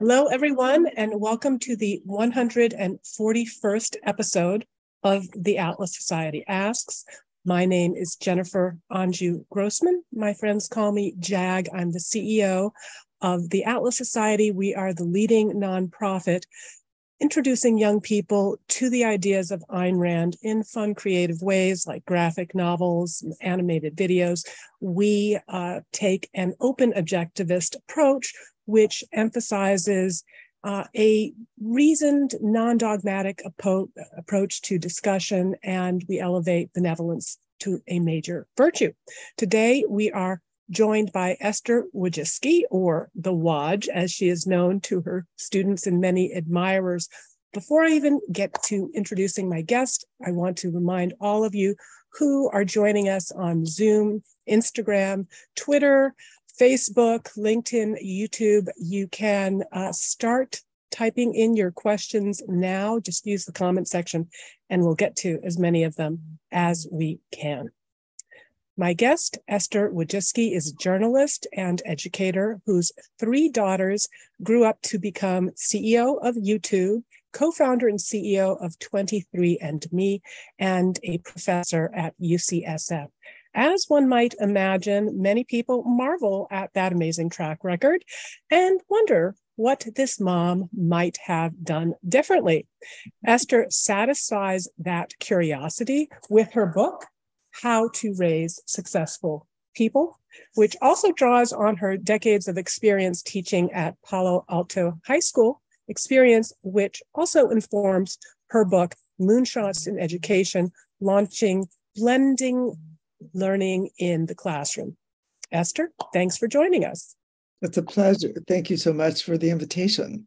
Hello, everyone, and welcome to the 141st episode of the Atlas Society Asks. My name is Jennifer Anju Grossman. My friends call me JAG. I'm the CEO of the Atlas Society. We are the leading nonprofit introducing young people to the ideas of Ayn Rand in fun, creative ways like graphic novels, animated videos. We uh, take an open objectivist approach which emphasizes uh, a reasoned, non dogmatic appo- approach to discussion, and we elevate benevolence to a major virtue. Today, we are joined by Esther Wojcicki, or the Woj, as she is known to her students and many admirers. Before I even get to introducing my guest, I want to remind all of you who are joining us on Zoom, Instagram, Twitter, Facebook, LinkedIn, YouTube. You can uh, start typing in your questions now. Just use the comment section and we'll get to as many of them as we can. My guest, Esther Wojcicki, is a journalist and educator whose three daughters grew up to become CEO of YouTube, co-founder and CEO of 23andMe, and a professor at UCSF. As one might imagine, many people marvel at that amazing track record and wonder what this mom might have done differently. Esther satisfies that curiosity with her book, How to Raise Successful People, which also draws on her decades of experience teaching at Palo Alto High School, experience which also informs her book, Moonshots in Education, launching blending learning in the classroom. Esther, thanks for joining us. It's a pleasure. Thank you so much for the invitation.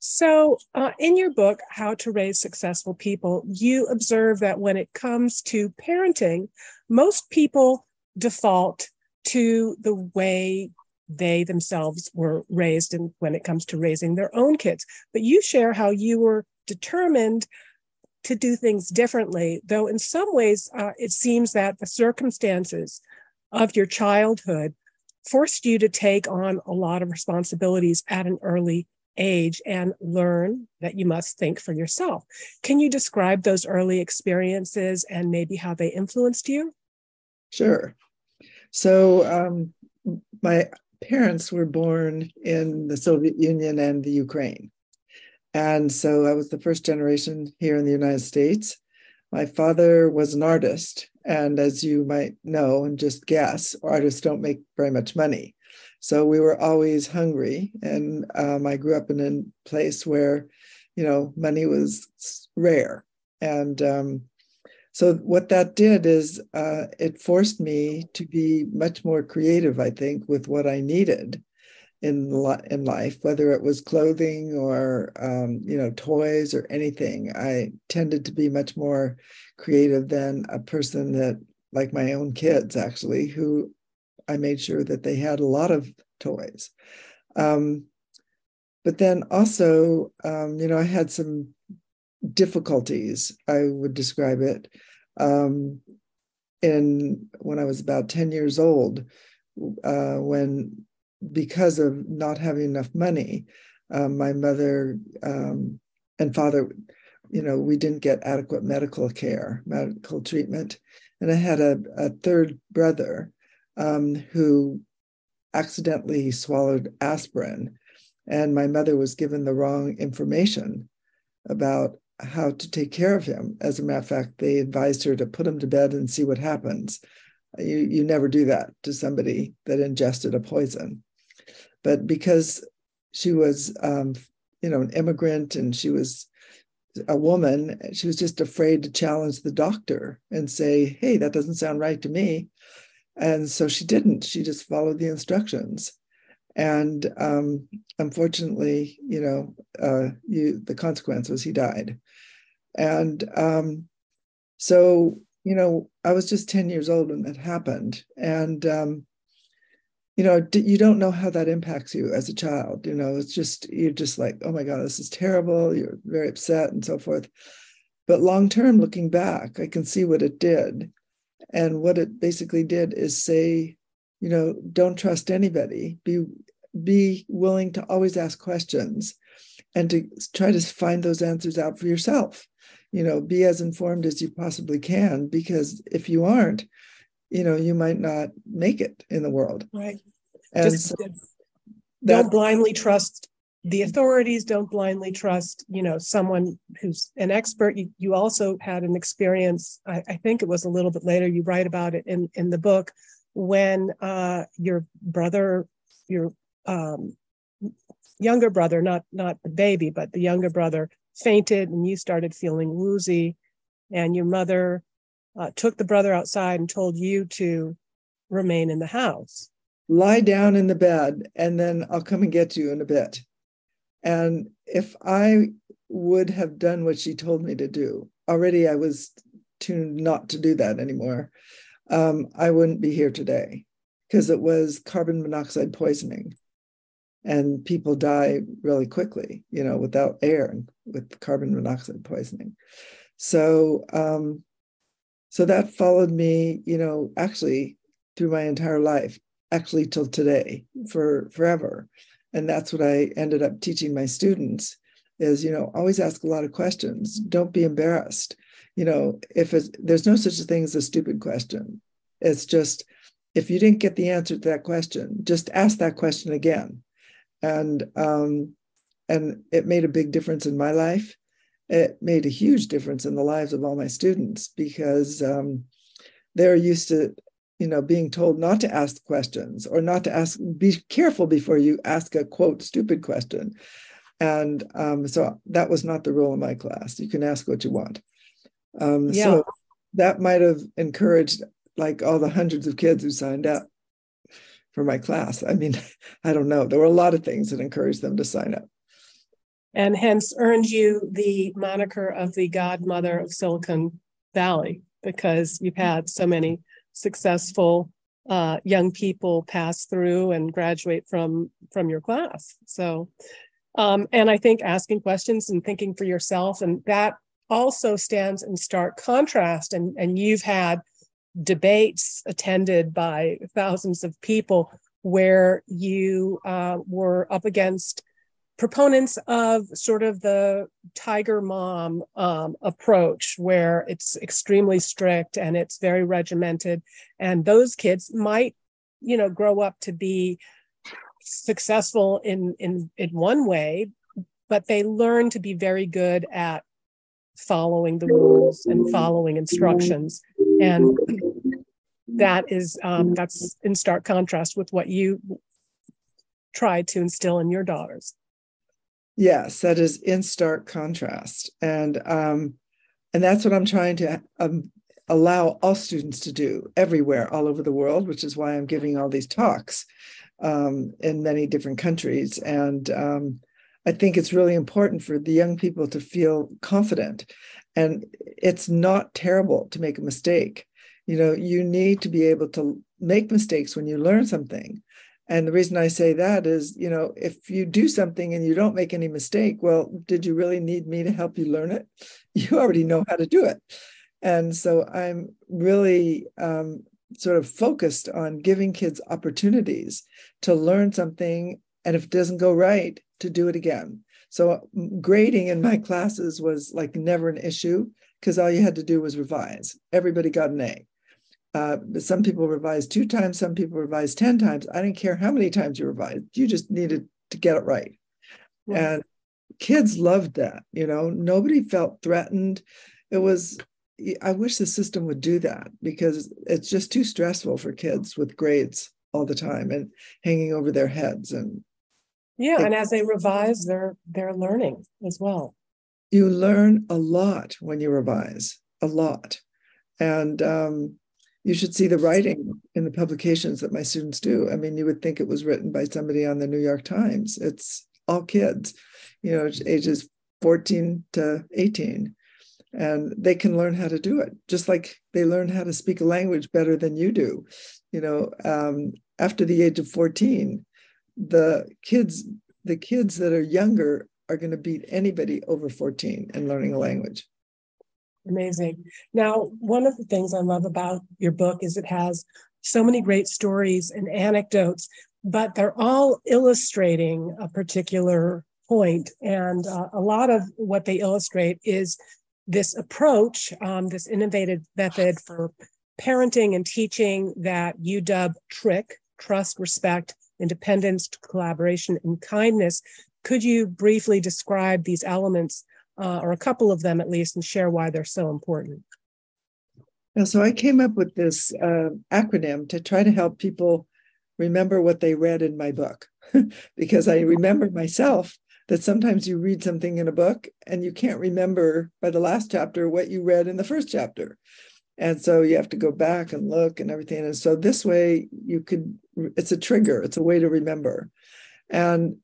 So, uh, in your book, How to Raise Successful People, you observe that when it comes to parenting, most people default to the way they themselves were raised and when it comes to raising their own kids. But you share how you were determined to do things differently, though in some ways uh, it seems that the circumstances of your childhood forced you to take on a lot of responsibilities at an early age and learn that you must think for yourself. Can you describe those early experiences and maybe how they influenced you? Sure. So, um, my parents were born in the Soviet Union and the Ukraine. And so I was the first generation here in the United States. My father was an artist. And as you might know and just guess, artists don't make very much money. So we were always hungry. And um, I grew up in a place where, you know, money was rare. And um, so what that did is uh, it forced me to be much more creative, I think, with what I needed in in life, whether it was clothing or um, you know toys or anything. I tended to be much more creative than a person that, like my own kids, actually, who I made sure that they had a lot of toys. Um, but then also, um, you know, I had some difficulties. I would describe it um, in when I was about ten years old, uh, when because of not having enough money, um, my mother um, and father, you know, we didn't get adequate medical care, medical treatment. And I had a, a third brother um, who accidentally swallowed aspirin. And my mother was given the wrong information about how to take care of him. As a matter of fact, they advised her to put him to bed and see what happens. You, you never do that to somebody that ingested a poison but because she was um, you know an immigrant and she was a woman she was just afraid to challenge the doctor and say hey that doesn't sound right to me. And so she didn't. She just followed the instructions. And um, unfortunately you know uh, you, the consequence was he died. And um, so you know i was just 10 years old when that happened. And um, you know you don't know how that impacts you as a child you know it's just you're just like oh my god this is terrible you're very upset and so forth but long term looking back i can see what it did and what it basically did is say you know don't trust anybody be be willing to always ask questions and to try to find those answers out for yourself. You know, be as informed as you possibly can, because if you aren't, you know, you might not make it in the world. Right. And Just so don't blindly trust the authorities. Don't blindly trust you know someone who's an expert. You, you also had an experience I, I, think it was a little bit later you write about it in in the book when uh, your brother your um, younger brother not not the baby but the younger brother fainted and you started feeling woozy. And your mother uh, took the brother outside and told you to remain in the house lie down in the bed and then i'll come and get you in a bit and if I would have done what she told me to do, already I was tuned not to do that anymore, um, I wouldn't be here today because it was carbon monoxide poisoning. And people die really quickly, you know, without air and with carbon monoxide poisoning. So, um, so that followed me, you know, actually through my entire life, actually till today, for forever. And that's what i ended up teaching my students is you know always ask a lot of questions. Don't be embarrassed. You know if there's no such thing as a stupid question. It's just if you didn't get the answer to that question just ask that question again. And um and it made a big difference in my life. It made a huge difference in the lives of all my students because um, they're used to you know being told not to ask questions or not to ask be careful before you ask a quote stupid question. And um, so that was not the rule in my class. You can ask what you want. Um, yeah. so that might have encouraged like all the hundreds of kids who signed up for my class. I mean i don't know. There were a lot of things that encouraged them to sign up. And hence earned you the moniker of the godmother of silicon valley because you've had so many successful uh, young people pass through and graduate from from your class. So, um, and I think asking questions and thinking for yourself, and that also stands in stark contrast. And and you've had debates attended by thousands of people where you uh, were up against proponents of sort of the tiger mom um, approach where it's extremely strict and it's very regimented. And those kids might you know grow up to be successful in in in one way but they learn to be very good at following the rules and following instructions. And that is um, that's in stark contrast with what you tried to instill in your daughters Yes, that is in stark contrast, and um, and that's what I'm trying to um, allow all students to do everywhere, all over the world, which is why I'm giving all these talks um, in many different countries. And um, I think it's really important for the young people to feel confident, and it's not terrible to make a mistake. You know, you need to be able to make mistakes when you learn something and the reason I say that is, you know, if you do something and you don't make any mistake, well, did you really need me to help you learn it? You already know how to do it. And so I'm really um, sort of focused on giving kids opportunities to learn something. And if it doesn't go right, to do it again. So grading in my classes was like never an issue because all you had to do was revise. Everybody got an A. Uh, some people revise two times, some people revise 10 times. I didn't care how many times you revised, you just needed to get it right. And kids loved that, you know, nobody felt threatened. It was, I wish the system would do that because it's just too stressful for kids with grades all the time and hanging over their heads and yeah and as they revise they're they're learning as well you learn a lot when you revise a lot and um, you should see the writing in the publications that my students do. I mean, you would think it was written by somebody on the New York Times. It's all kids, you know, ages 14 to 18. And they can learn how to do it, just like they learn how to speak a language better than you do. You know, um, after the age of 14, the kids, the kids that are younger are going to beat anybody over 14 in learning a language. Amazing. Now, one of the things I love about your book is it has so many great stories and anecdotes. but they're all illustrating a particular point. And uh, a lot of what they illustrate is this approach, um, this innovative method for parenting and teaching that you dub TRICK, trust, respect, independence, collaboration, and kindness. Could you briefly describe these elements, uh, or a couple of them at least, and share why they're so important? so I came up with this uh, acronym to try to help people remember what they read in my book, because I remember myself that sometimes you read something in a book and you can't remember by the last chapter what you read in the first chapter. And so you have to go back and look and everything. And so this way you could, it's a trigger, it's a way to remember. And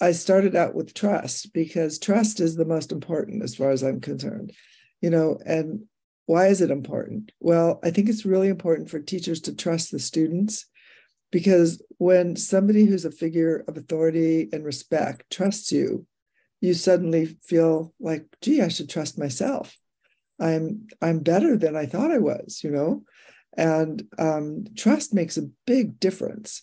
I started out with trust because trust is the most important as far as I'm concerned. You know, and why is it important? Well, I think it's really important for teachers to trust the students because when somebody who's a figure of authority and respect trusts you, you suddenly feel like, gee, I should trust myself. I'm I'm better than I thought I was, you know, and um, trust makes a big difference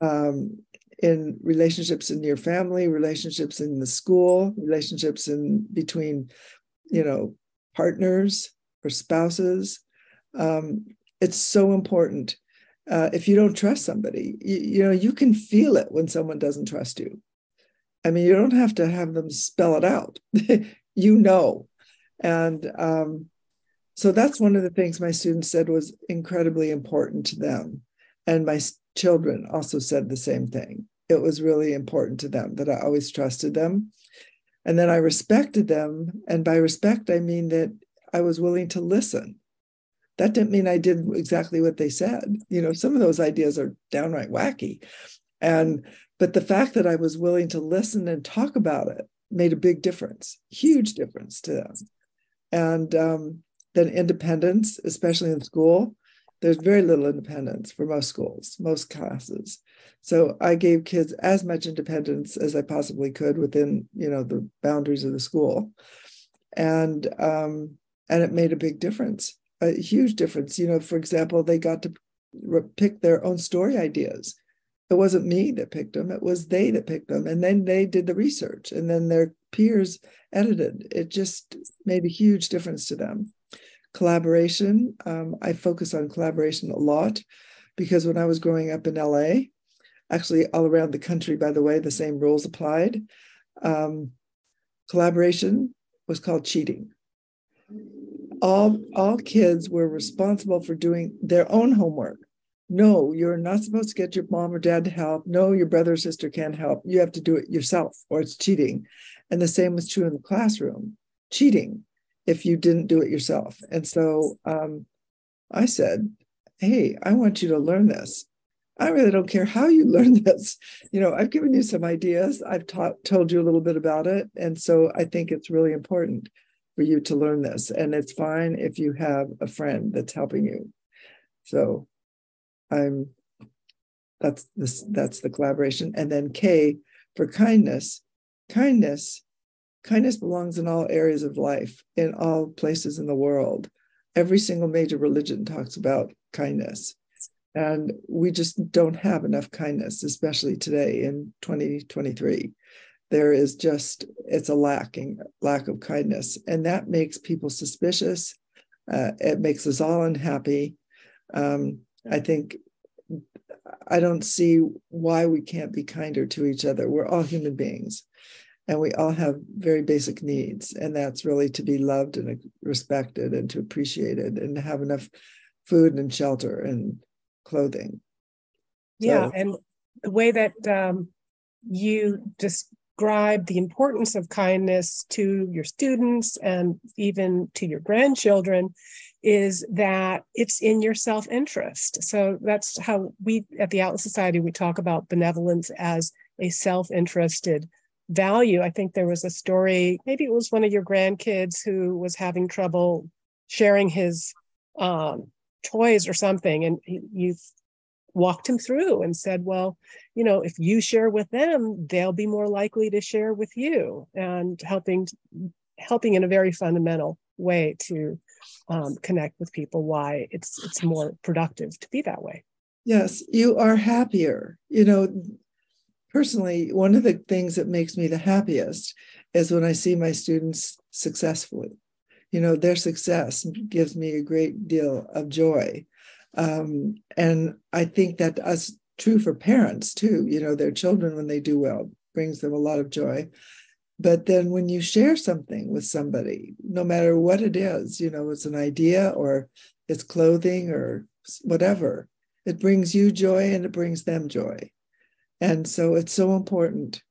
um, in relationships in your family, relationships in the school, relationships in between, you know, partners or spouses. Um, it's so important. Uh, if you don't trust somebody, you, you know you can feel it when someone doesn't trust you. I mean, you don't have to have them spell it out. you know and um, so that's one of the things my students said was incredibly important to them. And my children also said the same thing. It was really important to them that I always trusted them. And then I respected them. And by respect, I mean that I was willing to listen. That didn't mean I did exactly what they said. You know, some of those ideas are downright wacky. And, but the fact that I was willing to listen and talk about it made a big difference, huge difference to them and um, then independence, especially in school. There's very little independence for most schools, most classes. So I gave kids as much independence as I possibly could within, you know, the boundaries of the school, and um, and it made a big difference, a huge difference. You know, for example, they got to pick their own story ideas. It wasn't me that picked them; it was they that picked them, and then they did the research, and then their peers edited. It just made a huge difference to them. Collaboration, um, I focus on collaboration a lot because when I was growing up in LA, actually all around the country, by the way, the same rules applied. Um, collaboration was called cheating. All, all kids were responsible for doing their own homework. No, you're not supposed to get your mom or dad to help. No, your brother or sister can't help. You have to do it yourself, or it's cheating. And the same was true in the classroom cheating if you didn't do it yourself. And so um, I said, Hey, I want you to learn this. I really don't care how you learn this. You know, I've given you some ideas, I've taught, told you a little bit about it. And so I think it's really important for you to learn this. And it's fine if you have a friend that's helping you. So I'm that's this that's the collaboration. And then K for kindness kindness kindness belongs in all areas of life in all places in the world. Every single major religion talks about kindness. And we just don't have enough kindness especially today in 2023 there is just it's a lacking lack of kindness and that makes people suspicious. Uh, it makes us all unhappy. Um, i think I don't see why we can't be kinder to each other. We're all human beings and we all have very basic needs. And that's really to be loved and respected and to appreciated and to have enough food and shelter and clothing. Yeah. So, and the way that um, you describe the importance of kindness to your students and even to your grandchildren is that it's in your self-interest. So that's how we at the Atlas Society we talk about benevolence as a self-interested value. I think there was a story, maybe it was one of your grandkids who was having trouble sharing his um, toys or something, and you walked him through and said, well, you know, if you share with them, they'll be more likely to share with you, and helping helping in a very fundamental way to um, connect with people why it's it's more productive to be that way Yes, you are happier. You know, personally, one of the things that makes me the happiest is when I see my students successfully. You know, their success gives me a great deal of joy. Um, and I think that that's true for parents too. You know, their children, when they do well, brings them a lot of joy. But then when you share something with somebody, no matter what it is, you know, it's an idea or it's clothing or whatever, it brings you joy and it brings them joy. And so it's so important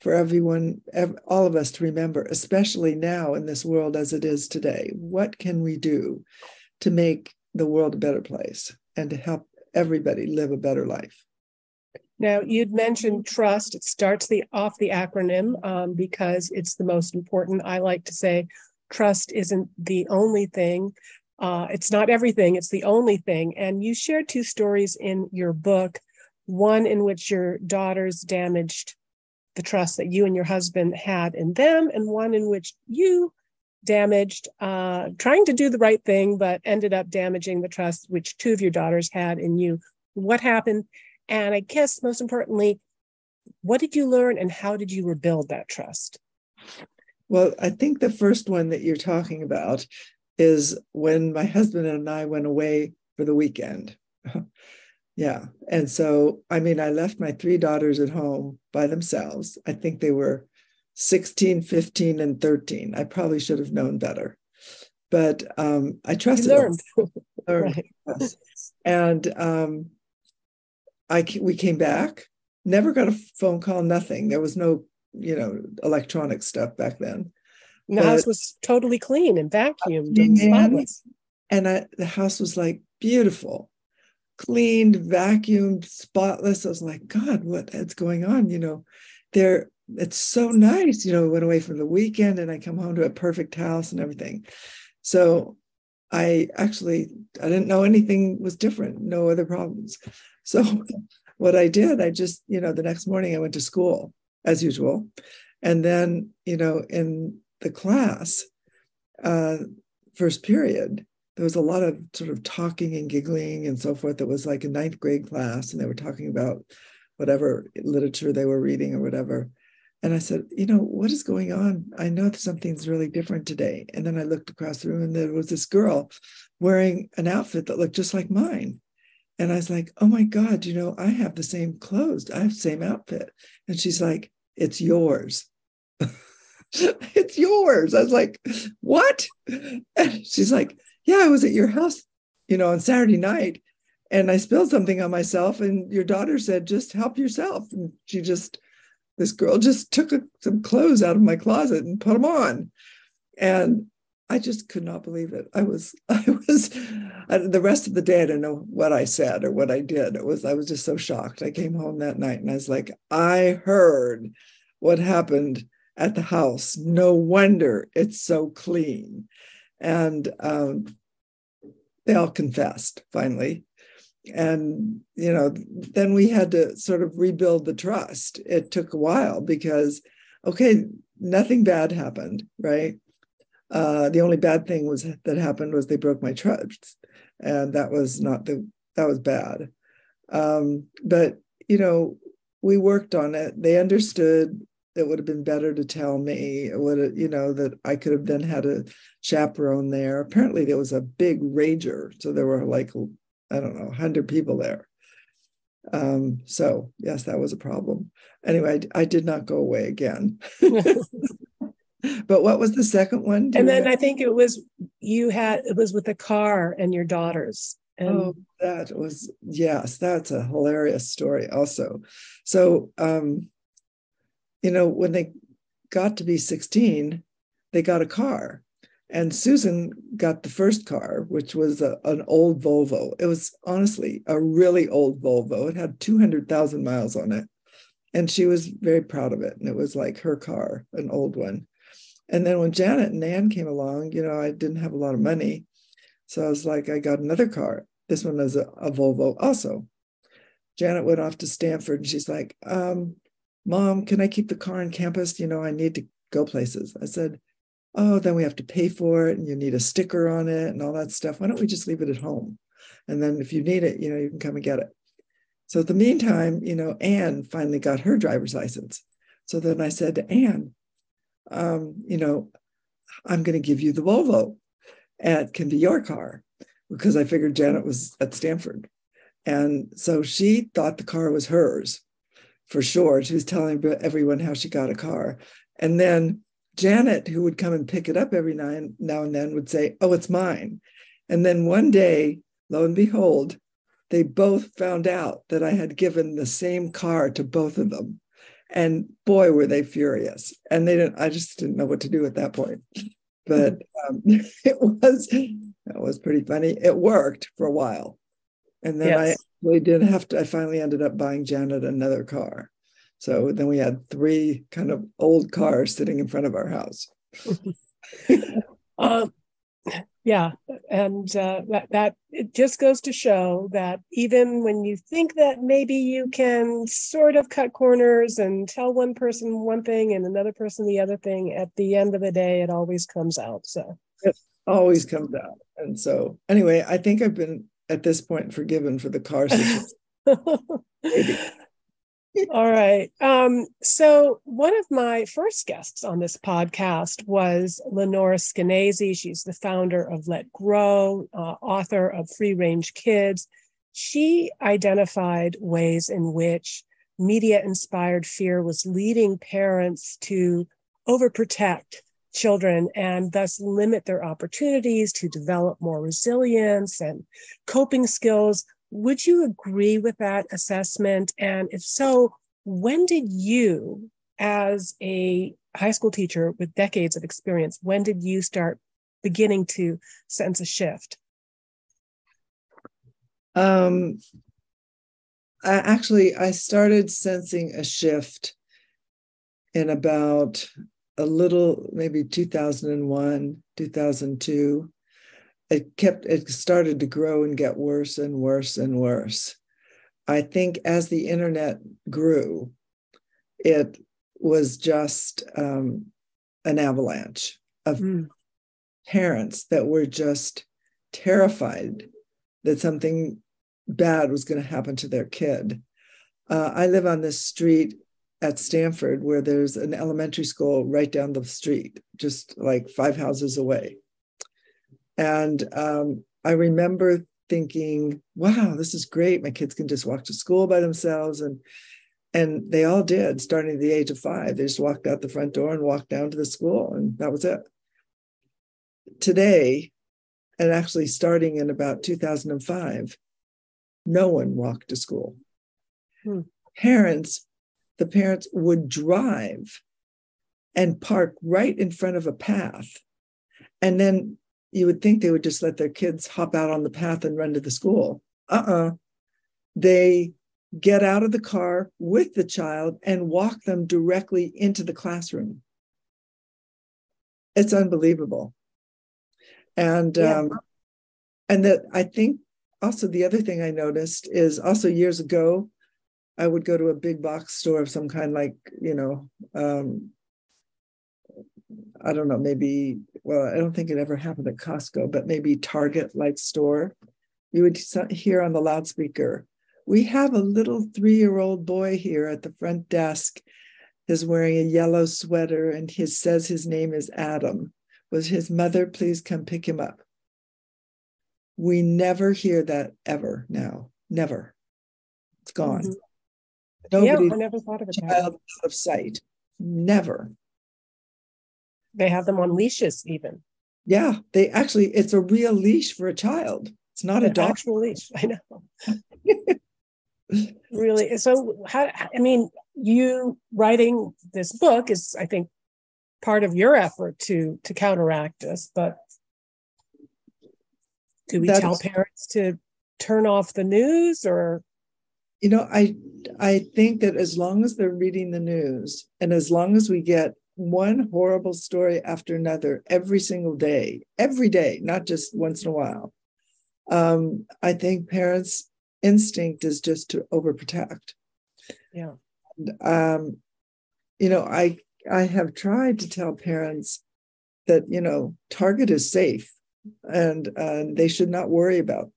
for everyone, all of us to remember, especially now in this world as it is today. What can we do to make the world a better place and to help everybody live a better life? Now, you'd mentioned trust. It starts the off the acronym um, because it's the most important. I like to say trust isn't the only thing. Uh, it's not everything, it's the only thing. And you shared two stories in your book one in which your daughters damaged the trust that you and your husband had in them, and one in which you damaged uh, trying to do the right thing, but ended up damaging the trust which two of your daughters had in you. What happened? And I guess most importantly, what did you learn and how did you rebuild that trust? Well, I think the first one that you're talking about is when my husband and I went away for the weekend. yeah. And so, I mean, I left my three daughters at home by themselves. I think they were 16, 15, and 13. I probably should have known better. But um, I trusted you learned. them. learned. right. yes. And um, I we came back, never got a phone call, nothing. There was no, you know, electronic stuff back then. The but, house was totally clean and vacuumed and spotless. And I, the house was like beautiful, cleaned, vacuumed, spotless. I was like, God, what is going on? You know, there it's so nice. You know, we went away for the weekend and I come home to a perfect house and everything. So I actually I didn't know anything was different, no other problems. So what I did, I just, you know, the next morning I went to school as usual. And then, you know, in the class, uh, first period, there was a lot of sort of talking and giggling and so forth. That was like a ninth grade class, and they were talking about whatever literature they were reading or whatever. And I said, you know, what is going on? I know that something's really different today. And then I looked across the room and there was this girl wearing an outfit that looked just like mine. And I was like, oh my God, you know, I have the same clothes. I have the same outfit. And she's like, it's yours. it's yours. I was like, what? And she's like, yeah, I was at your house, you know, on Saturday night and I spilled something on myself. And your daughter said, just help yourself. And she just, this girl just took some clothes out of my closet and put them on. And I just could not believe it. I was, I was, I, the rest of the day, I didn't know what I said or what I did. It was, I was just so shocked. I came home that night and I was like, I heard what happened at the house. No wonder it's so clean. And um, they all confessed finally. And, you know, then we had to sort of rebuild the trust. It took a while because, okay, nothing bad happened, right? Uh, the only bad thing was that happened was they broke my trust, and that was not the that was bad. Um, but you know, we worked on it. They understood it would have been better to tell me. Would have, you know, that I could have then had a chaperone there. Apparently, there was a big rager, so there were like I don't know, hundred people there. Um, so yes, that was a problem. Anyway, I, I did not go away again. but what was the second one? and then I think it was you had it was with the car and your daughters. And oh, that was yes, that's a hilarious story also. So um, you know, when they got to be 16, they got a car. And Susan got the first car, which was a, an old Volvo. It was honestly a really old Volvo. It had 200,000 miles on it. And she was very proud of it. And it was like her car, an old one. And then when Janet and Anne came along, you know, I didn't have a lot of money. So I was like, I got another car. This one is a, a Volvo also. Janet went off to Stanford and she's like, um, Mom, can I keep the car on campus? You know, I need to go places. I said, Oh, then we have to pay for it and you need a sticker on it and all that stuff. Why don't we just leave it at home? And then if you need it, you know, you can come and get it. So the meantime, you know, Anne finally got her driver's license. So then I said to Anne, um, you know, I'm going to give you the Volvo and it can be your car because I figured Janet was at Stanford. And so she thought the car was hers for sure. She was telling everyone how she got a car. And then Janet, who would come and pick it up every now and, now and then, would say, Oh, it's mine. And then one day, lo and behold, they both found out that I had given the same car to both of them. And boy, were they furious. And they didn't, I just didn't know what to do at that point. But um, it was, that was pretty funny. It worked for a while. And then yes. I really did have to, I finally ended up buying Janet another car. So then we had three kind of old cars sitting in front of our house. um, yeah, and uh, that that it just goes to show that even when you think that maybe you can sort of cut corners and tell one person one thing and another person the other thing, at the end of the day, it always comes out. So it always comes out. And so, anyway, I think I've been at this point forgiven for the car. All right. Um, so, one of my first guests on this podcast was Lenore Skenazy. She's the founder of Let Grow, uh, author of Free Range Kids. She identified ways in which media inspired fear was leading parents to overprotect children and thus limit their opportunities to develop more resilience and coping skills would you agree with that assessment? And if so, when did you, as a high school teacher with decades of experience, when did you start beginning to sense a shift? Um, I actually, I started sensing a shift in about a little, maybe 2001, 2002 it kept it started to grow and get worse and worse and worse i think as the internet grew it was just um, an avalanche of mm. parents that were just terrified that something bad was going to happen to their kid uh, i live on this street at stanford where there's an elementary school right down the street just like five houses away and um, I remember thinking, wow, this is great. My kids can just walk to school by themselves. And and they all did, starting at the age of five. They just walked out the front door and walked down to the school, and that was it. Today, and actually starting in about 2005, no one walked to school. Hmm. Parents, the parents would drive and park right in front of a path. And then you would think they would just let their kids hop out on the path and run to the school. Uh uh-uh. uh They get out of the car with the child and walk them directly into the classroom. It's unbelievable. And yeah. um, and that I think also the other thing I noticed is also years ago, I would go to a big box store of some kind, like you know, um, I don't know, maybe, well, I don't think it ever happened at Costco, but maybe Target like store. You would hear on the loudspeaker, we have a little three year old boy here at the front desk is wearing a yellow sweater and he says his name is Adam. Was his mother please come pick him up? We never hear that ever now. Never. It's gone. Mm-hmm. Nobody yeah, I never thought of it. Child out of sight. Never. They have them on leashes even. Yeah they actually it's a real leash for a child. It's not An a dog. actual leash i know. Really so how i mean you writing this book is i think part of your effort to to counteract this but do we That's, tell parents to turn off the news or you know i i think that as long as they're reading the news and as long as we get one horrible story after another every single day, every day, not just once in a while. Um, I think parents' instinct is just to overprotect. Yeah. And, um, you know, I I have tried to tell parents that you know Target is safe and uh, they should not worry about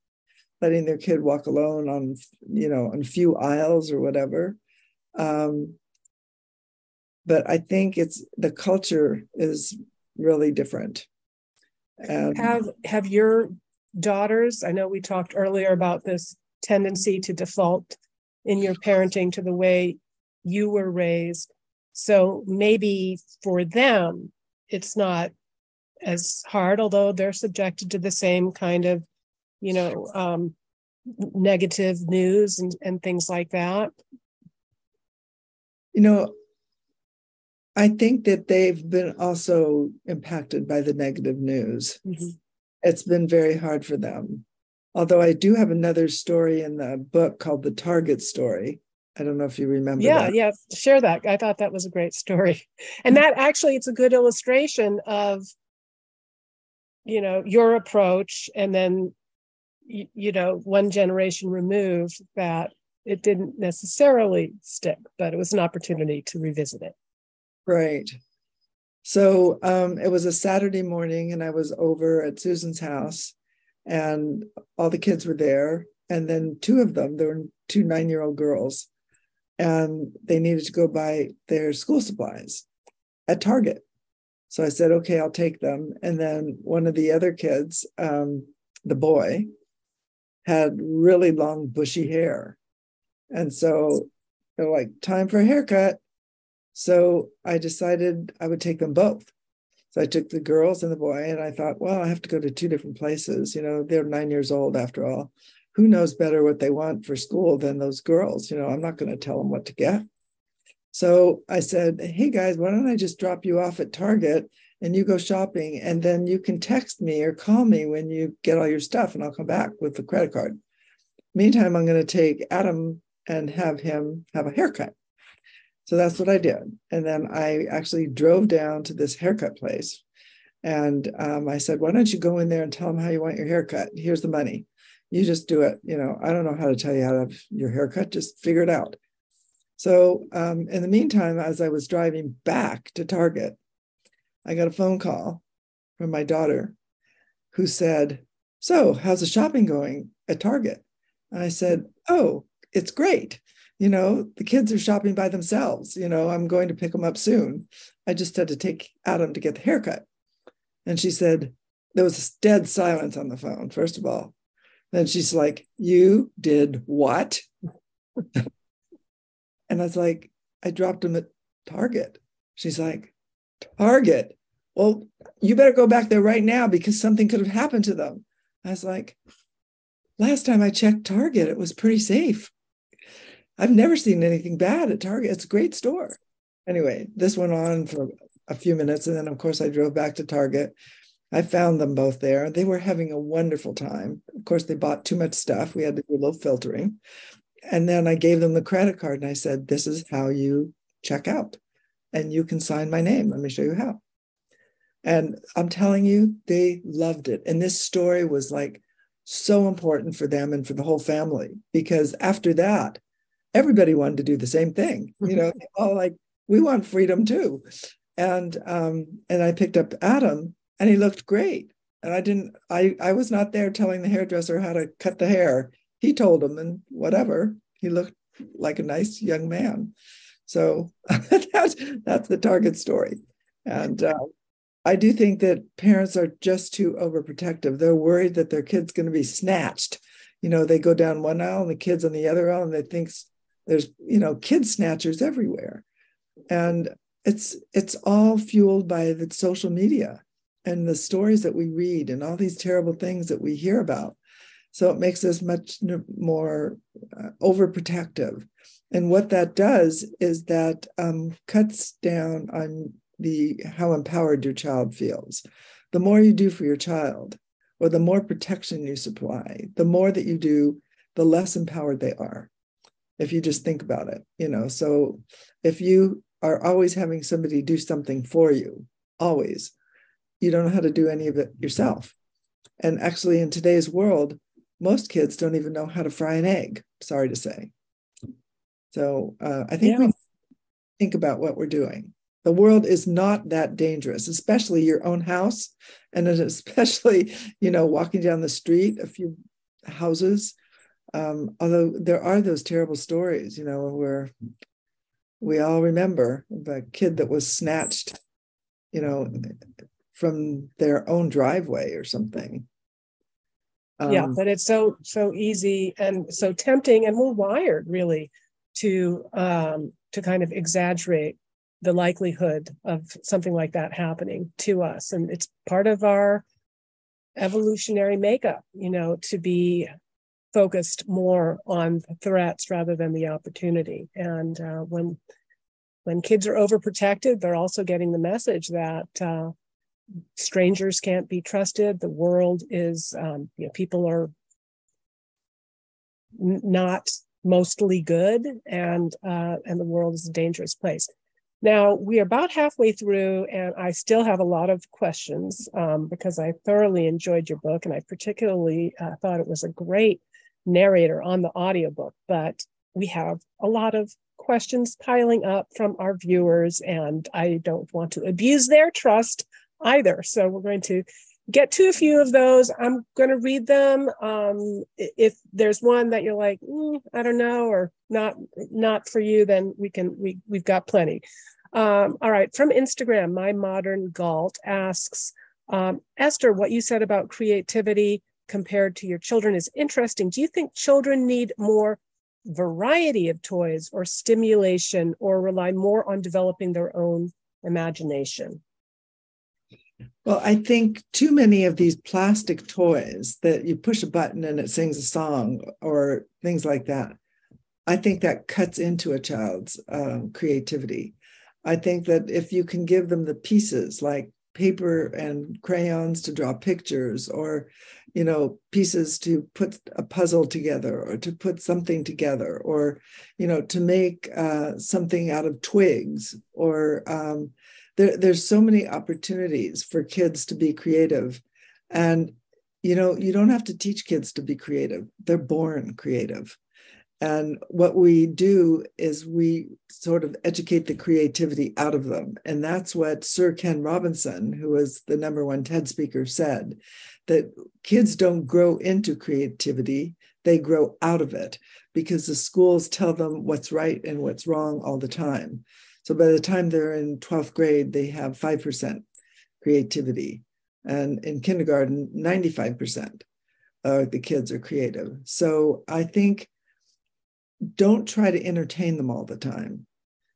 letting their kid walk alone on you know on few aisles or whatever. Um, but i think it's the culture is really different. And have have your daughters i know we talked earlier about this tendency to default in your parenting to the way you were raised. So maybe for them it's not as hard although they're subjected to the same kind of you know um, negative news and, and things like that? You know i think that they've been also impacted by the negative news. Mm-hmm. it's been very hard for them. Although i do have another story in the book called the target story. I don't know if you remember yeah that. yeah share that. I thought that was a great story. And that actually it's a good illustration of you know your approach and then you, know one generation removed that it didn't necessarily stick but it was an opportunity to revisit it. Right. So um, it was a saturday morning and i was over at susan's house and all the kids were there. And then two of them there were two nine year old girls and they needed to go buy their school supplies at target. So I said, okay, I'll take them. And then one of the other kids, um, the boy, had really long, bushy hair. And so they're like, time for a haircut. So I decided I would take them both. So I took the girls and the boy, and I thought, well, I have to go to two different places. You know, they're nine years old after all. Who knows better what they want for school than those girls? You know, I'm not going to tell them what to get. So I said, Hey guys, why don't I just drop you off at Target and you go shopping and then you can text me or call me when you get all your stuff and I'll come back with the credit card. Meantime, I'm going to take Adam and have him have a haircut. So that's what I did. And then I actually drove down to this haircut place. And um, I said, why don't you go in there and tell them how you want your haircut? Here's the money. You just do it. You know, I don't know how to tell you how to have your haircut. Just figure it out. So, um, in the meantime, as I was driving back to Target, I got a phone call from my daughter who said, So, how's the shopping going at Target? And I said, Oh, it's great. You know, the kids are shopping by themselves. You know, I'm going to pick them up soon. I just had to take Adam to get the haircut. And she said, There was dead silence on the phone, first of all. Then she's like, You did what? And I was like, I dropped them at Target. She's like, Target? Well, you better go back there right now because something could have happened to them. I was like, last time I checked Target, it was pretty safe. I've never seen anything bad at Target. It's a great store. Anyway, this went on for a few minutes. And then, of course, I drove back to Target. I found them both there. They were having a wonderful time. Of course, they bought too much stuff. We had to do a little filtering. And then I gave them the credit card and I said, This is how you check out. And you can sign my name. Let me show you how. And I'm telling you, they loved it. And this story was like so important for them and for the whole family because after that, everybody wanted to do the same thing. You know, all like, we want freedom too. And um, and I picked up Adam and he looked great. And I didn't, I I was not there telling the hairdresser how to cut the hair he told him, and whatever, he looked like a nice young man. So that's that's the target story, and uh, I do think that parents are just too overprotective. They're worried that their kid's going to be snatched. You know, they go down one aisle and the kids on the other aisle, and they think there's you know kid snatchers everywhere, and it's it's all fueled by the social media and the stories that we read and all these terrible things that we hear about so it makes us much more uh, overprotective. And what that does is that um, cuts down on the how empowered your child feels. The more you do for your child, or the more protection you supply, the more that you do, the less empowered they are. If you just think about it, you know. So if you are always having somebody do something for you, always, you don't know how to do any of it yourself. And actually, in today's world, most kids don't even know how to fry an egg, sorry to say. So uh, I think yeah. we think about what we're doing. The world is not that dangerous, especially your own house, and especially, you know, walking down the street a few houses. Um, although there are those terrible stories, you know, where we all remember the kid that was snatched, you know, from their own driveway or something. Um, yeah, but it's so so easy and so tempting, and we're wired really to um, to kind of exaggerate the likelihood of something like that happening to us, and it's part of our evolutionary makeup, you know, to be focused more on threats rather than the opportunity. And uh, when when kids are overprotected, they're also getting the message that uh, strangers can't be trusted. The world is, um, you know, people are not mostly good, and uh, and the world is a dangerous place. Now we are about halfway through, and I still have a lot of questions um, because I thoroughly enjoyed your book, and I particularly uh, thought it was a great narrator on the audiobook. But we have a lot of questions piling up from our viewers, and I don't want to abuse their trust either. So we're going to get to a few of those. I'm going to read them. Um, if there's one that you're like, mm, I don't know, or not, not for you, then we can, we, we've got plenty. Um, all right. From Instagram, my modern Galt asks, um, Esther, what you said about creativity compared to your children is interesting. Do you think children need more variety of toys or stimulation or rely more on developing their own imagination? Well, I think too many of these plastic toys that you push a button and it sings a song or things like that, I think that cuts into a child's um, creativity. I think that if you can give them the pieces like paper and crayons to draw pictures or you know pieces to put a puzzle together or to put something together or you know to make uh, something out of twigs or um, there, there's so many opportunities for kids to be creative. And you know you don't have to teach kids to be creative. They're born creative. And what we do is we sort of educate the creativity out of them. And that's what sir ken robinson who was the number one ted speaker said that kids don't grow into creativity they grow out of it because the schools tell them what's right and what's wrong all the time so by the time they're in 12th grade, they have 5% creativity. And in kindergarten, 95% of the kids are creative. So I think don't try to entertain them all the time.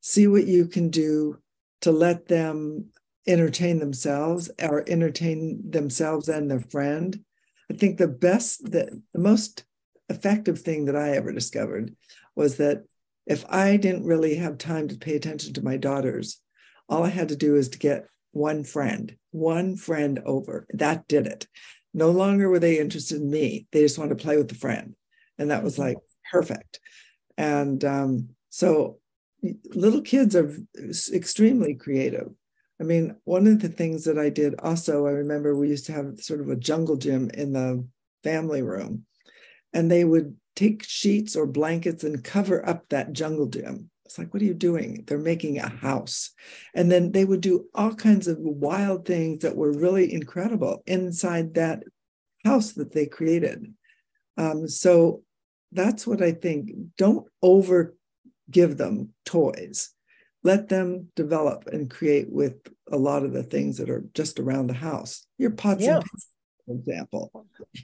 See what you can do to let them entertain themselves or entertain themselves and their friend. I think the best, the, the most effective thing that I ever discovered was that if I didn't really have time to pay attention to my daughters, all I had to do is to get one friend, one friend over. That did it. No longer were they interested in me. They just wanted to play with the friend. And that was like perfect. And um, so little kids are extremely creative. I mean, one of the things that I did also, I remember we used to have sort of a jungle gym in the family room, and they would take sheets or blankets and cover up that jungle gym. It's like, what are you doing? They're making a house. And then they would do all kinds of wild things that were really incredible inside that house that they created. Um, so that's what I think. Don't over give them toys. Let them develop and create with a lot of the things that are just around the house. Your pots yeah. and pans for example.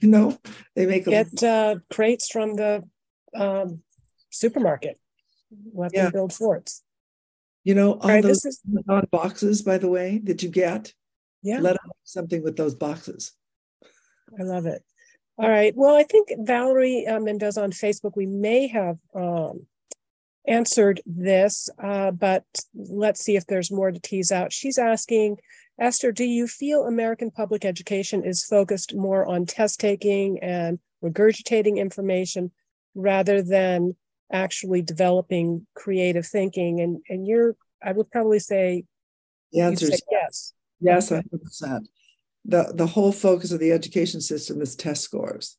You know, they make get uh, crates from the um, supermarket. Let yeah. them build forts. You know, all right, those is... boxes, by the way, that you get. Yeah. Let them something with those boxes. I love it. All right. Well, I think Valerie uh, Mendoza on Facebook, we may have um, answered this, uh, but let's see if there's more to tease out. She's asking Esther, do you feel American public education is focused more on test taking and regurgitating information rather than actually developing creative thinking? And and you're, I would probably say, the answer is yes. Yes, 100%. The, the whole focus of the education system is test scores.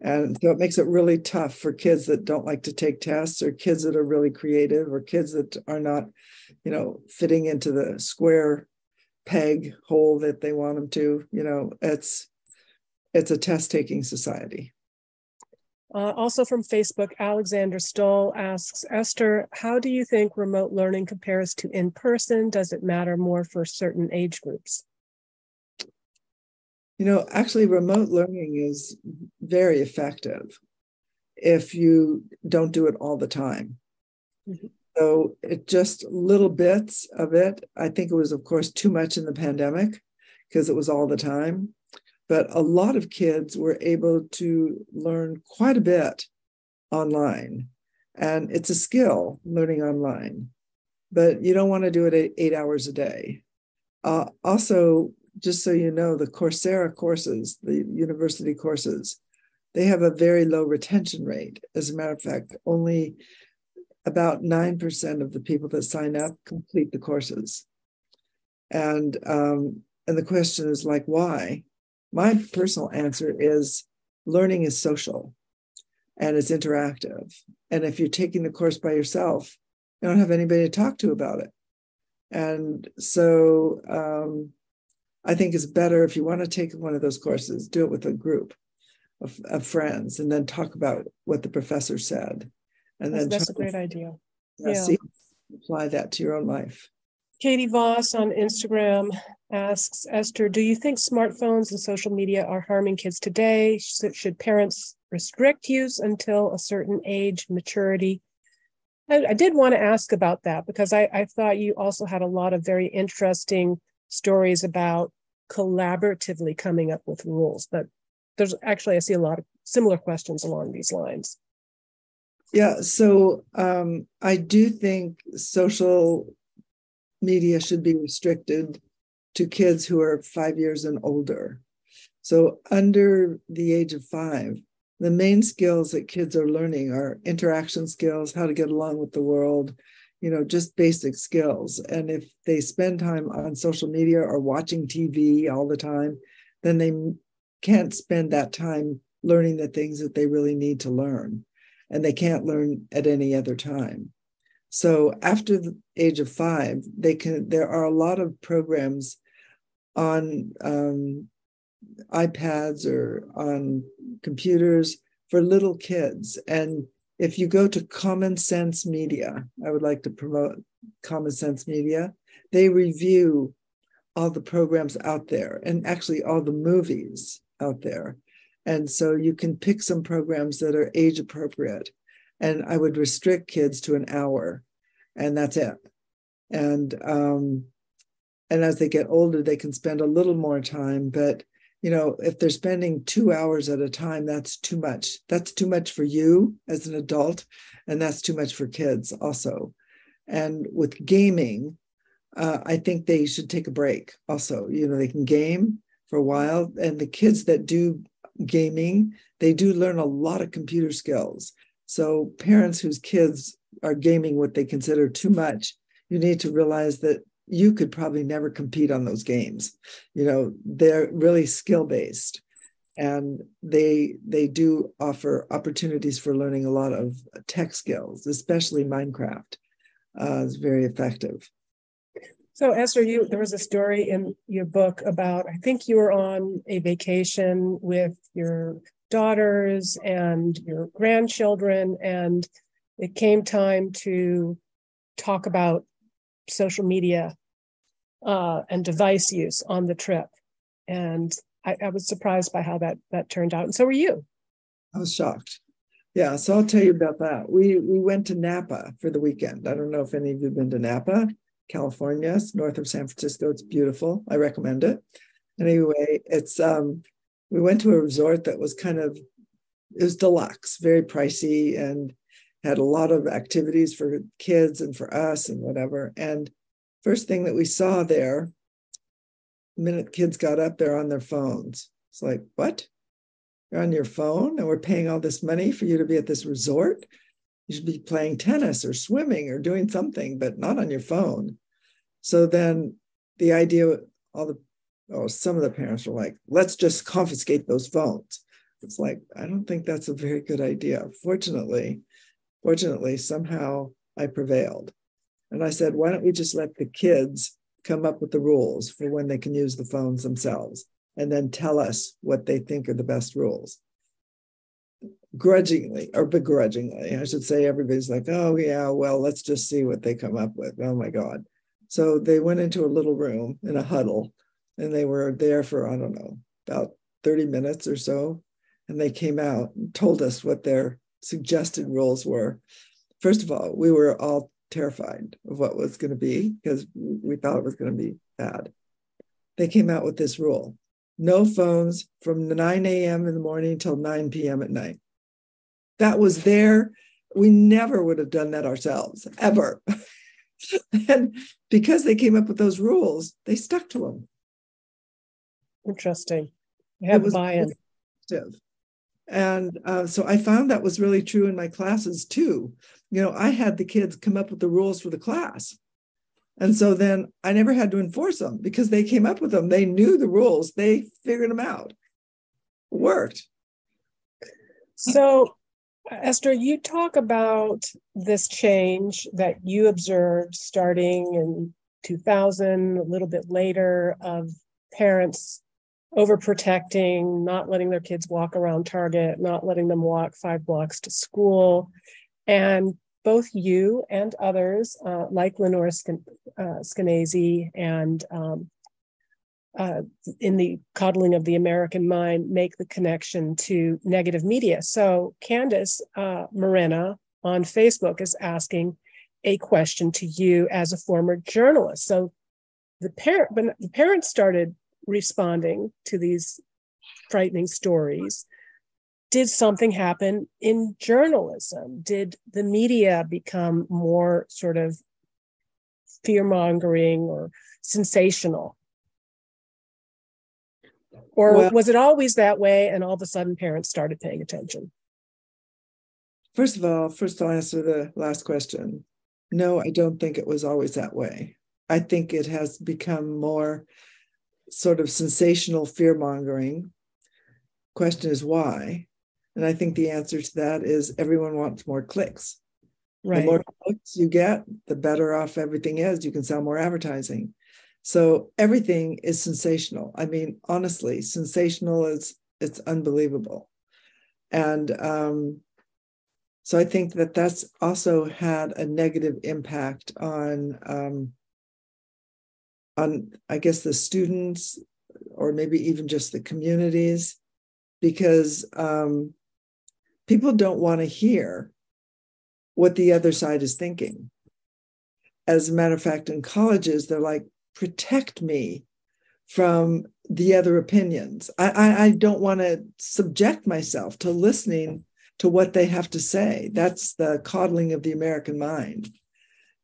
And so it makes it really tough for kids that don't like to take tests or kids that are really creative or kids that are not, you know, fitting into the square peg hole that they want them to you know it's it's a test taking society. Uh, also from Facebook, Alexander Stoll asks Esther, how do you think remote learning compares to in person? Does it matter more for certain age groups? You know, actually, remote learning is very effective if you don't do it all the time. Mm-hmm. So it just little bits of it. I think it was, of course, too much in the pandemic because it was all the time. But a lot of kids were able to learn quite a bit online. And it's a skill learning online, but you don't want to do it eight, hours a day. Uh, also, just so you know, the Coursera courses, the university courses, they have a very low retention rate. As a matter of fact, only about 9% of the people that sign up complete the courses. And um, and the question is like, why? My personal answer is learning is social and it's interactive. And if you're taking the course by yourself, you don't have anybody to talk to about it. And so um, I think it's better if you want to take one of those courses, do it with a group of, of friends and then talk about what the professor said. And that's, then that's a great idea. Yeah. See, apply that to your own life. Katie Voss on Instagram asks Esther, do you think smartphones and social media are harming kids today? Should parents restrict use until a certain age, maturity? I, I did want to ask about that because I, I thought you also had a lot of very interesting stories about collaboratively coming up with rules. But there's actually, I see a lot of similar questions along these lines. Yeah, so um, I do think social media should be restricted to kids who are five years and older. So, under the age of five, the main skills that kids are learning are interaction skills, how to get along with the world, you know, just basic skills. And if they spend time on social media or watching TV all the time, then they can't spend that time learning the things that they really need to learn. And they can't learn at any other time. So after the age of five, they can. There are a lot of programs on um, iPads or on computers for little kids. And if you go to Common Sense Media, I would like to promote Common Sense Media. They review all the programs out there and actually all the movies out there. And so you can pick some programs that are age appropriate and I would restrict kids to an hour, and that's it. And um, and as they get older, they can spend a little more time. But you know, if they're spending two hours at a time, that's too much. That's too much for you as an adult, and that's too much for kids also. And with gaming, uh, I think they should take a break. Also, you know, they can game for a while, and the kids that do gaming, they do learn a lot of computer skills so, parents whose kids are gaming what they consider too much, you need to realize that you could probably never compete on those games. You know, they're really skill based and they they do offer opportunities for learning a lot of tech skills, especially Minecraft. Uh, is very effective. So Esther, you there was a story in your book about I think you were on a vacation with your daughters and your grandchildren. And it came time to talk about social media uh, and device use on the trip. And I, I was surprised by how that that turned out. And so were you. I was shocked. Yeah, so I'll tell you about that. We we went to Napa for the weekend. I don't know if any of you've been to Napa, California, it's north of San Francisco. It's beautiful. I recommend it. Anyway, it's um we went to a resort that was kind of it was deluxe, very pricey, and had a lot of activities for kids and for us and whatever. And first thing that we saw there, the minute kids got up, they're on their phones. It's like, what? You're on your phone and we're paying all this money for you to be at this resort? You should be playing tennis or swimming or doing something, but not on your phone. So then the idea, all the oh, some of the parents were like, let's just confiscate those phones. It's like, I don't think that's a very good idea. Fortunately, fortunately, somehow I prevailed. And I said, why don't we just let the kids come up with the rules for when they can use the phones themselves? and then tell us what they think are the best rules. Grudgingly or begrudgingly, I should say, everybody's like, oh, yeah, well, let's just see what they come up with. Oh my God. So they went into a little room in a huddle and they were there for, I don't know, about 30 minutes or so. And they came out and told us what their suggested rules were. First of all, we were all terrified of what was going to be because we thought it was going to be bad. They came out with this rule no phones from 9 a.m. in the morning till 9 p.m. at night. That was there. We never would have done that ourselves, ever. and because they came up with those rules, they stuck to them. Interesting. have buy-in. And uh, so I found that was really true in my classes too. You know, I had the kids come up with the rules for the class. And so then I never had to enforce them because they came up with them. They knew the rules, they figured them out. It worked. So, Esther, you talk about this change that you observed starting in 2000, a little bit later, of parents overprotecting, not letting their kids walk around Target, not letting them walk five blocks to school. And both you and others, uh, like Lenore Skin, uh, Skenazy and um, uh, in the coddling of the American mind, make the connection to negative media. So Candace uh, Morena on Facebook is asking a question to you as a former journalist. So the parent, when the parents started responding to these frightening stories, did something happen in journalism? Did the media become more sort of fear mongering or sensational? Or well, was it always that way and all of a sudden parents started paying attention? First of all, first I'll answer the last question. No, I don't think it was always that way. I think it has become more sort of sensational fear mongering. Question is why? And I think the answer to that is everyone wants more clicks. Right. The more clicks you get, the better off everything is. You can sell more advertising. So everything is sensational. I mean, honestly, sensational is it's unbelievable. And um, so I think that that's also had a negative impact on um, on I guess the students or maybe even just the communities because um, people don't want to hear what the other side is thinking. As a matter of fact, in colleges, they're like, protect me from the other opinions. I, I, I don't want to subject myself to listening to what they have to say. That's the coddling of the American mind.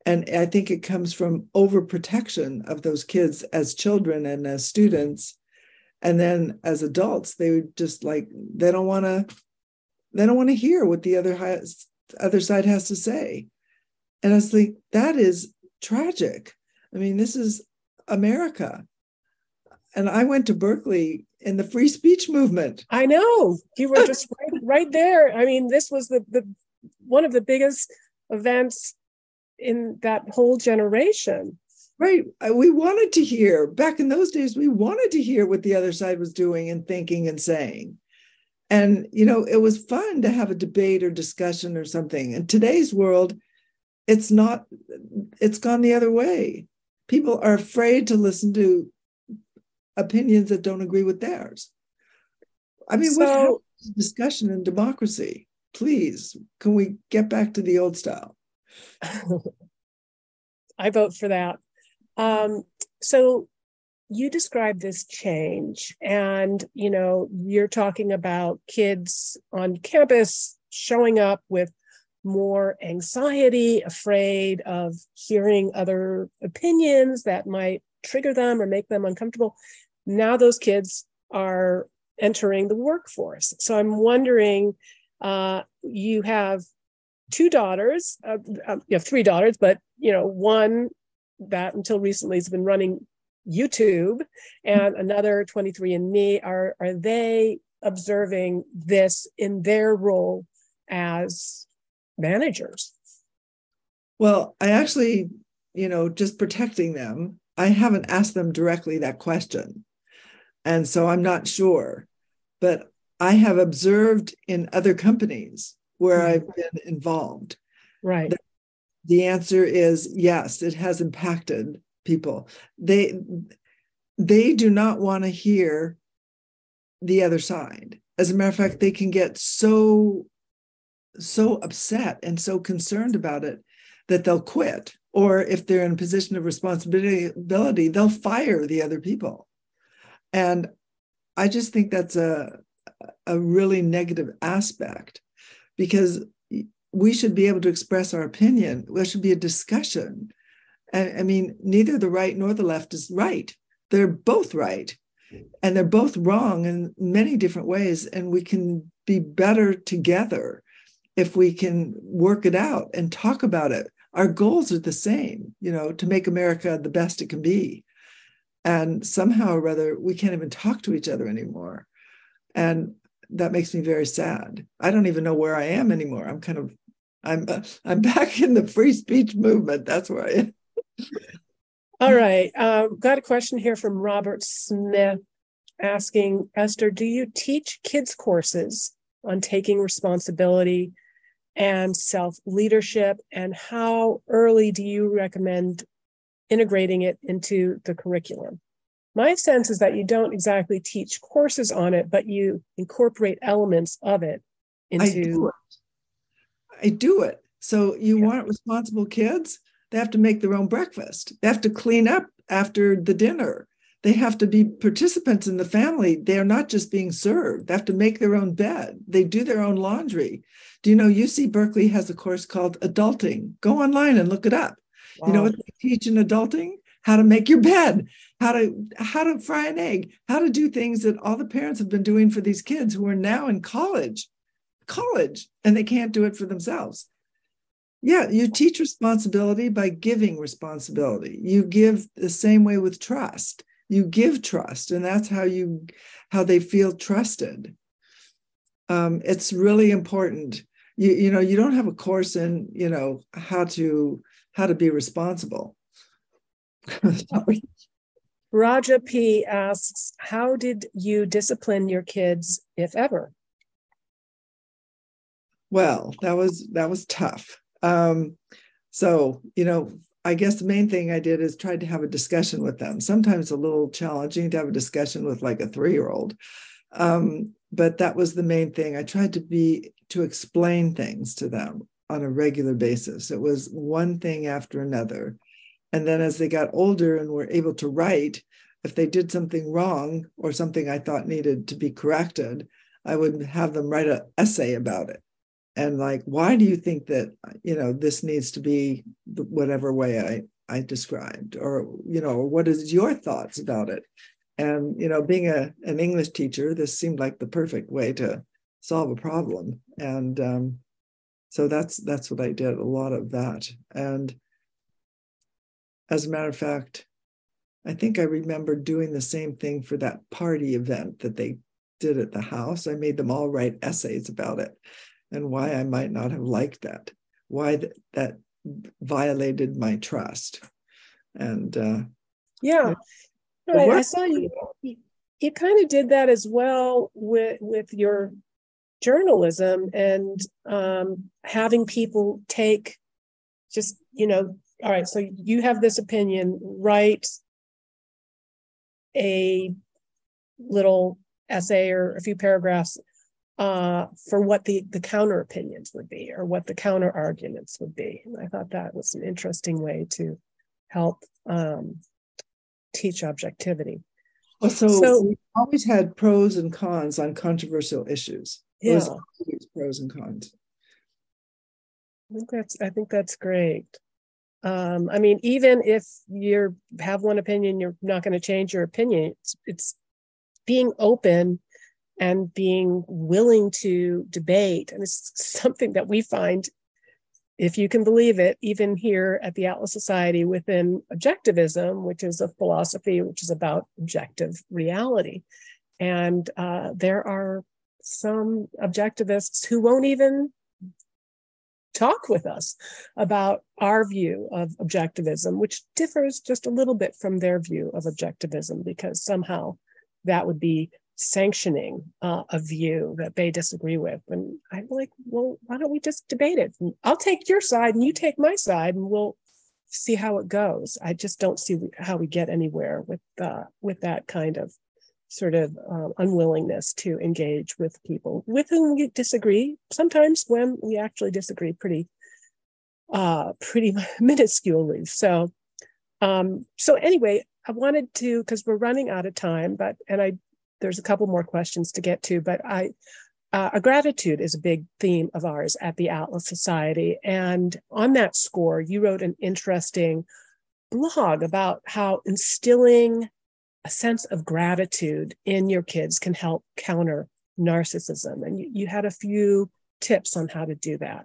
And I think it comes from overprotection of those kids as children and as students. And then as adults, they would just like, they don't want to they don't want to hear what the other other side has to say. And I was like, that is tragic. I mean, this is America. And I went to Berkeley in the free speech movement. I know. You were just right, right there. I mean, this was the, the one of the biggest events in that whole generation. Right. Uh, we wanted to hear, back in those days, we wanted to hear what the other side was doing and thinking and saying. And, you know, it was fun to have a debate or discussion or something. In today's world, it's not, it's gone the other way. People are afraid to listen to opinions that don't agree with theirs. I mean, so, what discussion in democracy? Please, can we get back to the old style? I vote for that. Um, so you describe this change and you know you're talking about kids on campus showing up with more anxiety afraid of hearing other opinions that might trigger them or make them uncomfortable. Now those kids are entering the workforce. So i'm wondering uh, you have two daughters uh, um, you have three daughters but you know one that until recently has been running YouTube and another 23andMe, are, are they observing this in their role as managers? Well, I actually, you know, just protecting them, I haven't asked them directly that question. And so I'm not sure. But I have observed in other companies where mm-hmm. I've been involved. Right. The answer is yes, it has impacted people. They they do not want to hear the other side. As a matter of fact, they can get so so upset and so concerned about it that they'll quit. Or if they're in a position of responsibility, they'll fire the other people. And I just think that's a, a really negative aspect because we should be able to express our opinion. There should be a discussion. I, I mean, neither the right nor the left is right. They're both right. And they're both wrong in many different ways. And we can be better together if we can work it out and talk about it. Our goals are the same, you know, to make America the best it can be. And somehow or other, we can't even talk to each other anymore. And that makes me very sad. I don't even know where I am anymore. I'm kind of, I'm, I'm back in the free speech movement. That's where I am. All right. Uh, got a question here from Robert Smith asking Esther, do you teach kids courses on taking responsibility and self leadership? And how early do you recommend integrating it into the curriculum? My sense is that you don't exactly teach courses on it, but you incorporate elements of it into. I do it. I do it. So you yeah. want responsible kids? They have to make their own breakfast. They have to clean up after the dinner. They have to be participants in the family. They are not just being served. They have to make their own bed. They do their own laundry. Do you know UC Berkeley has a course called Adulting? Go online and look it up. Wow. You know what they teach in adulting? How to make your bed, how to how to fry an egg, how to do things that all the parents have been doing for these kids who are now in college, college, and they can't do it for themselves. Yeah, you teach responsibility by giving responsibility. You give the same way with trust. You give trust, and that's how you how they feel trusted. Um, it's really important. You you know you don't have a course in you know how to how to be responsible. Raja p asks how did you discipline your kids if ever? Well that was that was tough. Um so you know i guess the main thing i did is tried to have a discussion with them sometimes a little challenging to have a discussion with like a three year old um but that was the main thing i tried to be to explain things to them on a regular basis. It was one thing after another. And then as they got older and were able to write, if they did something wrong or something I thought needed to be corrected, I would have them write an essay about it. And like, why do you think that, you know, this needs to be whatever way I, I described? Or, you know, what is your thoughts about it? And, you know, being a, an English teacher, this seemed like the perfect way to solve a problem and um, so that's that's what i did a lot of that and as a matter of fact i think i remember doing the same thing for that party event that they did at the house i made them all write essays about it and why i might not have liked that why th- that violated my trust. And uh, yeah. I, I saw you you kind of did that as well with with your journalism and um, having people take just you know all right so you have this opinion write a little essay or a few paragraphs uh, for what the the counter opinions would be or what the counter arguments would be and i thought that was an interesting way to help um, teach objectivity well, so, so we always had pros and cons on controversial issues yeah. pros and cons. I think that's I think that's great. Um, I mean, even if you have one opinion, you're not going to change your opinion. It's, it's being open and being willing to debate, and it's something that we find, if you can believe it, even here at the Atlas Society within objectivism, which is a philosophy which is about objective reality, and uh, there are some objectivists who won't even talk with us about our view of objectivism, which differs just a little bit from their view of objectivism because somehow that would be sanctioning uh, a view that they disagree with. And I'm like, well, why don't we just debate it? I'll take your side and you take my side, and we'll see how it goes. I just don't see how we get anywhere with uh, with that kind of sort of uh, unwillingness to engage with people with whom we disagree. Sometimes when we actually disagree, pretty uh, pretty minusculely. So um, so anyway, I wanted to because we're running out of time, but and I there's a couple more questions to get to, but I uh, a gratitude is a big theme of ours at the Atlas Society. And on that score, you wrote an interesting blog about how instilling a sense of gratitude in your kids can help counter narcissism. And you, you had a few tips on how to do that.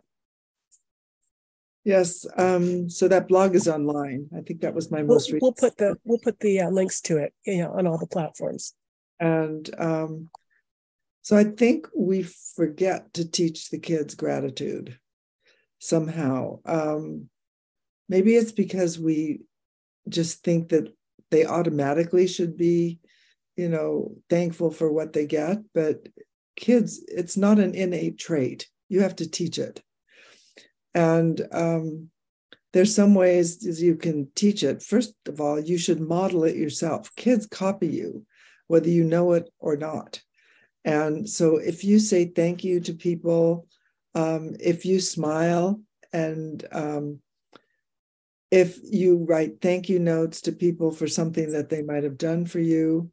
Yes, um, so that blog is online. I think that was my we'll, most recent. We'll put the we'll put the uh, links to it, you know, on all the platforms. And um, so I think we forget to teach the kids gratitude somehow. Um, maybe it's because we just think that they automatically should be, you know, thankful for what they get. But kids, it's not an innate trait. You have to teach it. And um, there's some ways you can teach it. First of all, you should model it yourself. Kids copy you, whether you know it or not. And so if you say thank you to people, um, if you smile and um, if you write thank you notes to people for something that they might have done for you,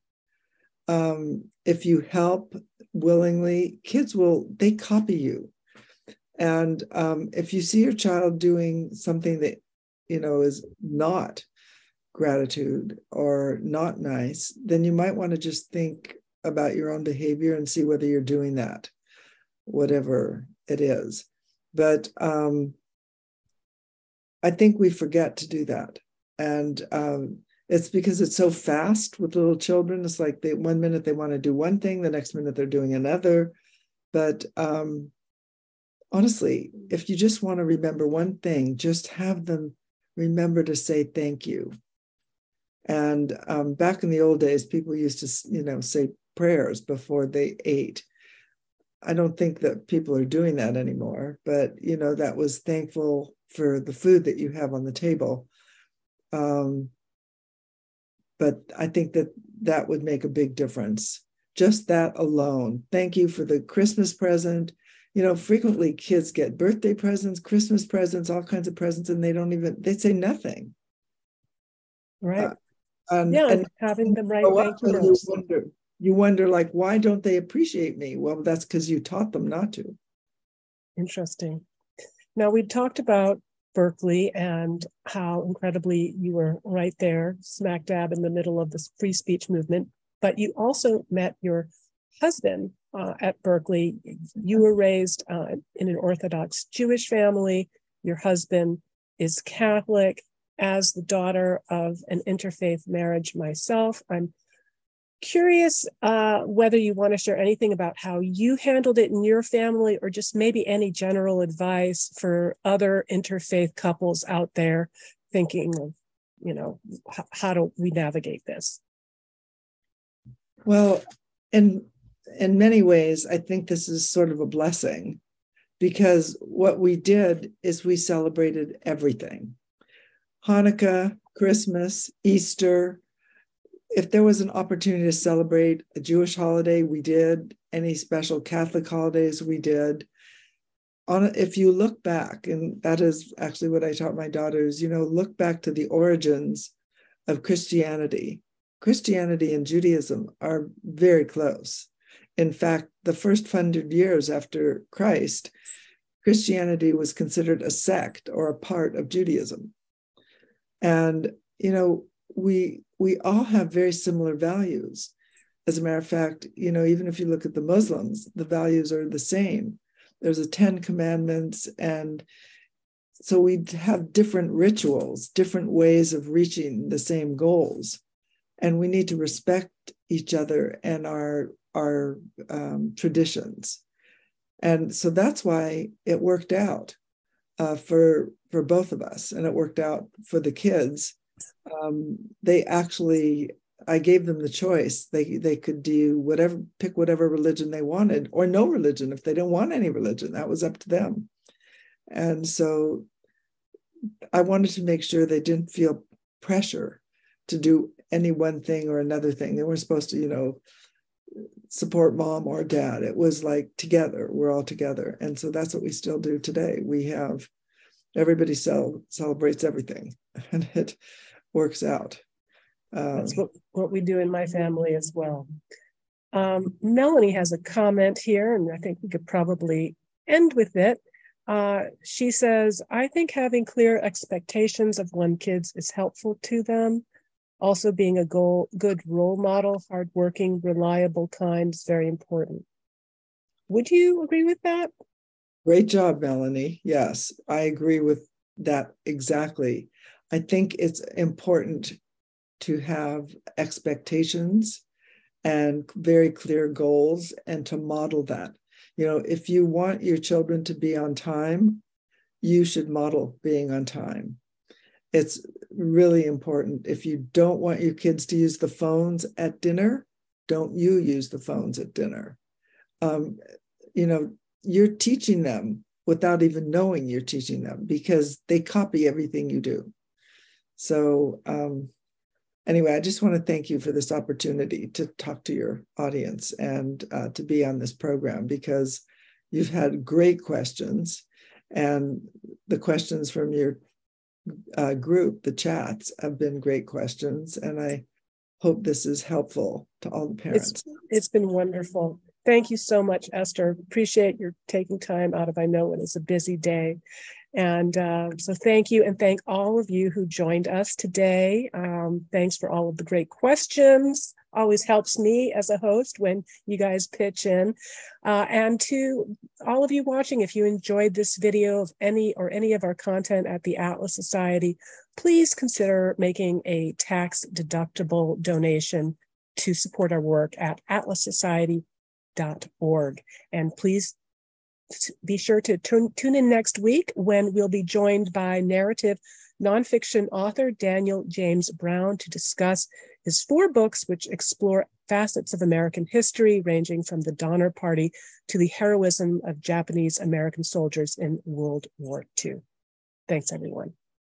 um, if you help willingly, kids will, they copy you. And um, if you see your child doing something that, you know, is not gratitude or not nice, then you might want to just think about your own behavior and see whether you're doing that, whatever it is. But um, I think we forget to do that. And um, it's because it's so fast with little children. It's like they one minute they want to do one thing, the next minute they're doing another. But um, honestly, if you just want to remember one thing, just have them remember to say thank you. And um, back in the old days, people used to, you know, say prayers before they ate. I don't think that people are doing that anymore, but you know, that was thankful for the food that you have on the table. Um, but I think that that would make a big difference. Just that alone. Thank you for the Christmas present. You know, frequently kids get birthday presents, Christmas presents, all kinds of presents, and they don't even, they say nothing. Right. Uh, and, yeah, and having the right thank you wonder, you wonder like why don't they appreciate me? Well that's because you taught them not to. Interesting. Now we talked about berkeley and how incredibly you were right there smack dab in the middle of this free speech movement but you also met your husband uh, at berkeley. You were raised uh, in an orthodox jewish family. Your husband is catholic as the daughter of an interfaith marriage myself i'm curious uh, whether you want to share anything about how you handled it in your family or just maybe any general advice for other interfaith couples out there thinking of you know h- how do we navigate this? Well in in many ways i think this is sort of a blessing because what we did is we celebrated everything hanukkah christmas easter if there was an opportunity to celebrate a Jewish holiday, we did. Any special Catholic holidays, we did. On if you look back, and that is actually what I taught my daughters, you know, look back to the origins of Christianity. Christianity and Judaism are very close. In fact, the first hundred years after Christ, Christianity was considered a sect or a part of Judaism. And, you know, we we all have very similar values. As a matter of fact, you know, even if you look at the Muslims, the values are the same. There's a 10 commandments, and so we have different rituals, different ways of reaching the same goals. And we need to respect each other and our, our um, traditions. And so that's why it worked out uh, for, for both of us, and it worked out for the kids um, they actually I gave them the choice. They they could do whatever, pick whatever religion they wanted, or no religion if they didn't want any religion. That was up to them. And so I wanted to make sure they didn't feel pressure to do any one thing or another thing. They weren't supposed to, you know, support mom or dad. It was like together, we're all together. And so that's what we still do today. We have everybody cel- celebrates everything and it works out. Um, that's what, what we do in my family as well. Um, Melanie has a comment here, and I think we could probably end with it. Uh, she says, I think having clear expectations of one kids is helpful to them. Also, being a goal, good role model, hardworking, reliable, kind is very important. Would you agree with that? Great job, Melanie. Yes, I agree with that exactly. I think it's important to have expectations and very clear goals and to model that. You know, if you want your children to be on time, you should model being on time. It's really important. If you don't want your kids to use the phones at dinner, don't you use the phones at dinner. Um, you know, you're teaching them without even knowing you're teaching them because they copy everything you do. So, um, anyway, I just want to thank you for this opportunity to talk to your audience and uh, to be on this program because you've had great questions. And the questions from your uh, group, the chats, have been great questions. And I hope this is helpful to all the parents. It's, it's been wonderful. Thank you so much, Esther. Appreciate your taking time out of, I know it is a busy day. And uh, so thank you, and thank all of you who joined us today. Um, thanks for all of the great questions. Always helps me as a host when you guys pitch in. Uh, and to all of you watching, if you enjoyed this video of any or any of our content at the Atlas Society, please consider making a tax deductible donation to support our work at atlassociety.org. And please be sure to tune in next week when we'll be joined by narrative nonfiction author Daniel James Brown to discuss his four books, which explore facets of American history, ranging from the Donner Party to the heroism of Japanese American soldiers in World War II. Thanks, everyone.